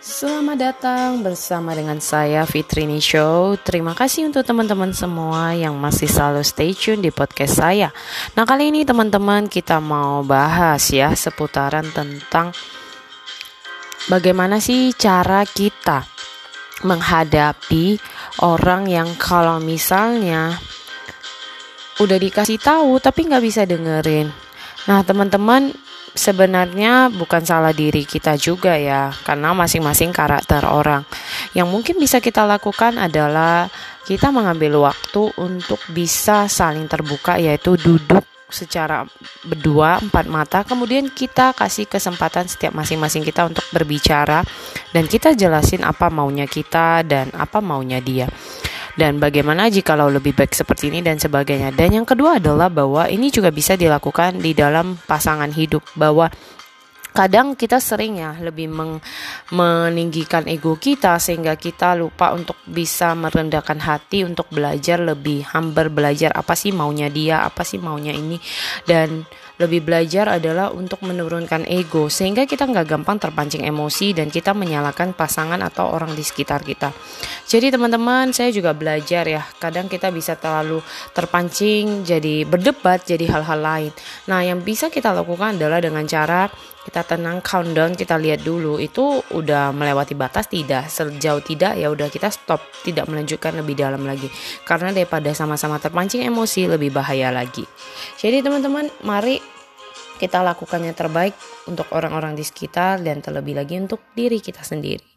Selamat datang bersama dengan saya Fitrini Show. Terima kasih untuk teman-teman semua yang masih selalu stay tune di podcast saya. Nah, kali ini teman-teman kita mau bahas ya seputaran tentang bagaimana sih cara kita menghadapi orang yang kalau misalnya udah dikasih tahu tapi nggak bisa dengerin. Nah, teman-teman sebenarnya bukan salah diri kita juga ya, karena masing-masing karakter orang. Yang mungkin bisa kita lakukan adalah kita mengambil waktu untuk bisa saling terbuka, yaitu duduk secara berdua empat mata kemudian kita kasih kesempatan setiap masing-masing kita untuk berbicara dan kita jelasin apa maunya kita dan apa maunya dia dan bagaimana jika lo lebih baik seperti ini dan sebagainya. Dan yang kedua adalah bahwa ini juga bisa dilakukan di dalam pasangan hidup bahwa kadang kita sering ya lebih meng, meninggikan ego kita sehingga kita lupa untuk bisa merendahkan hati untuk belajar lebih hambar belajar apa sih maunya dia apa sih maunya ini dan lebih belajar adalah untuk menurunkan ego sehingga kita nggak gampang terpancing emosi dan kita menyalahkan pasangan atau orang di sekitar kita. Jadi teman-teman saya juga belajar ya kadang kita bisa terlalu terpancing jadi berdebat jadi hal-hal lain. Nah yang bisa kita lakukan adalah dengan cara kita tenang countdown kita lihat dulu. Itu udah melewati batas tidak sejauh tidak ya udah kita stop tidak melanjutkan lebih dalam lagi. Karena daripada sama-sama terpancing emosi lebih bahaya lagi. Jadi teman-teman mari kita lakukan yang terbaik untuk orang-orang di sekitar dan terlebih lagi untuk diri kita sendiri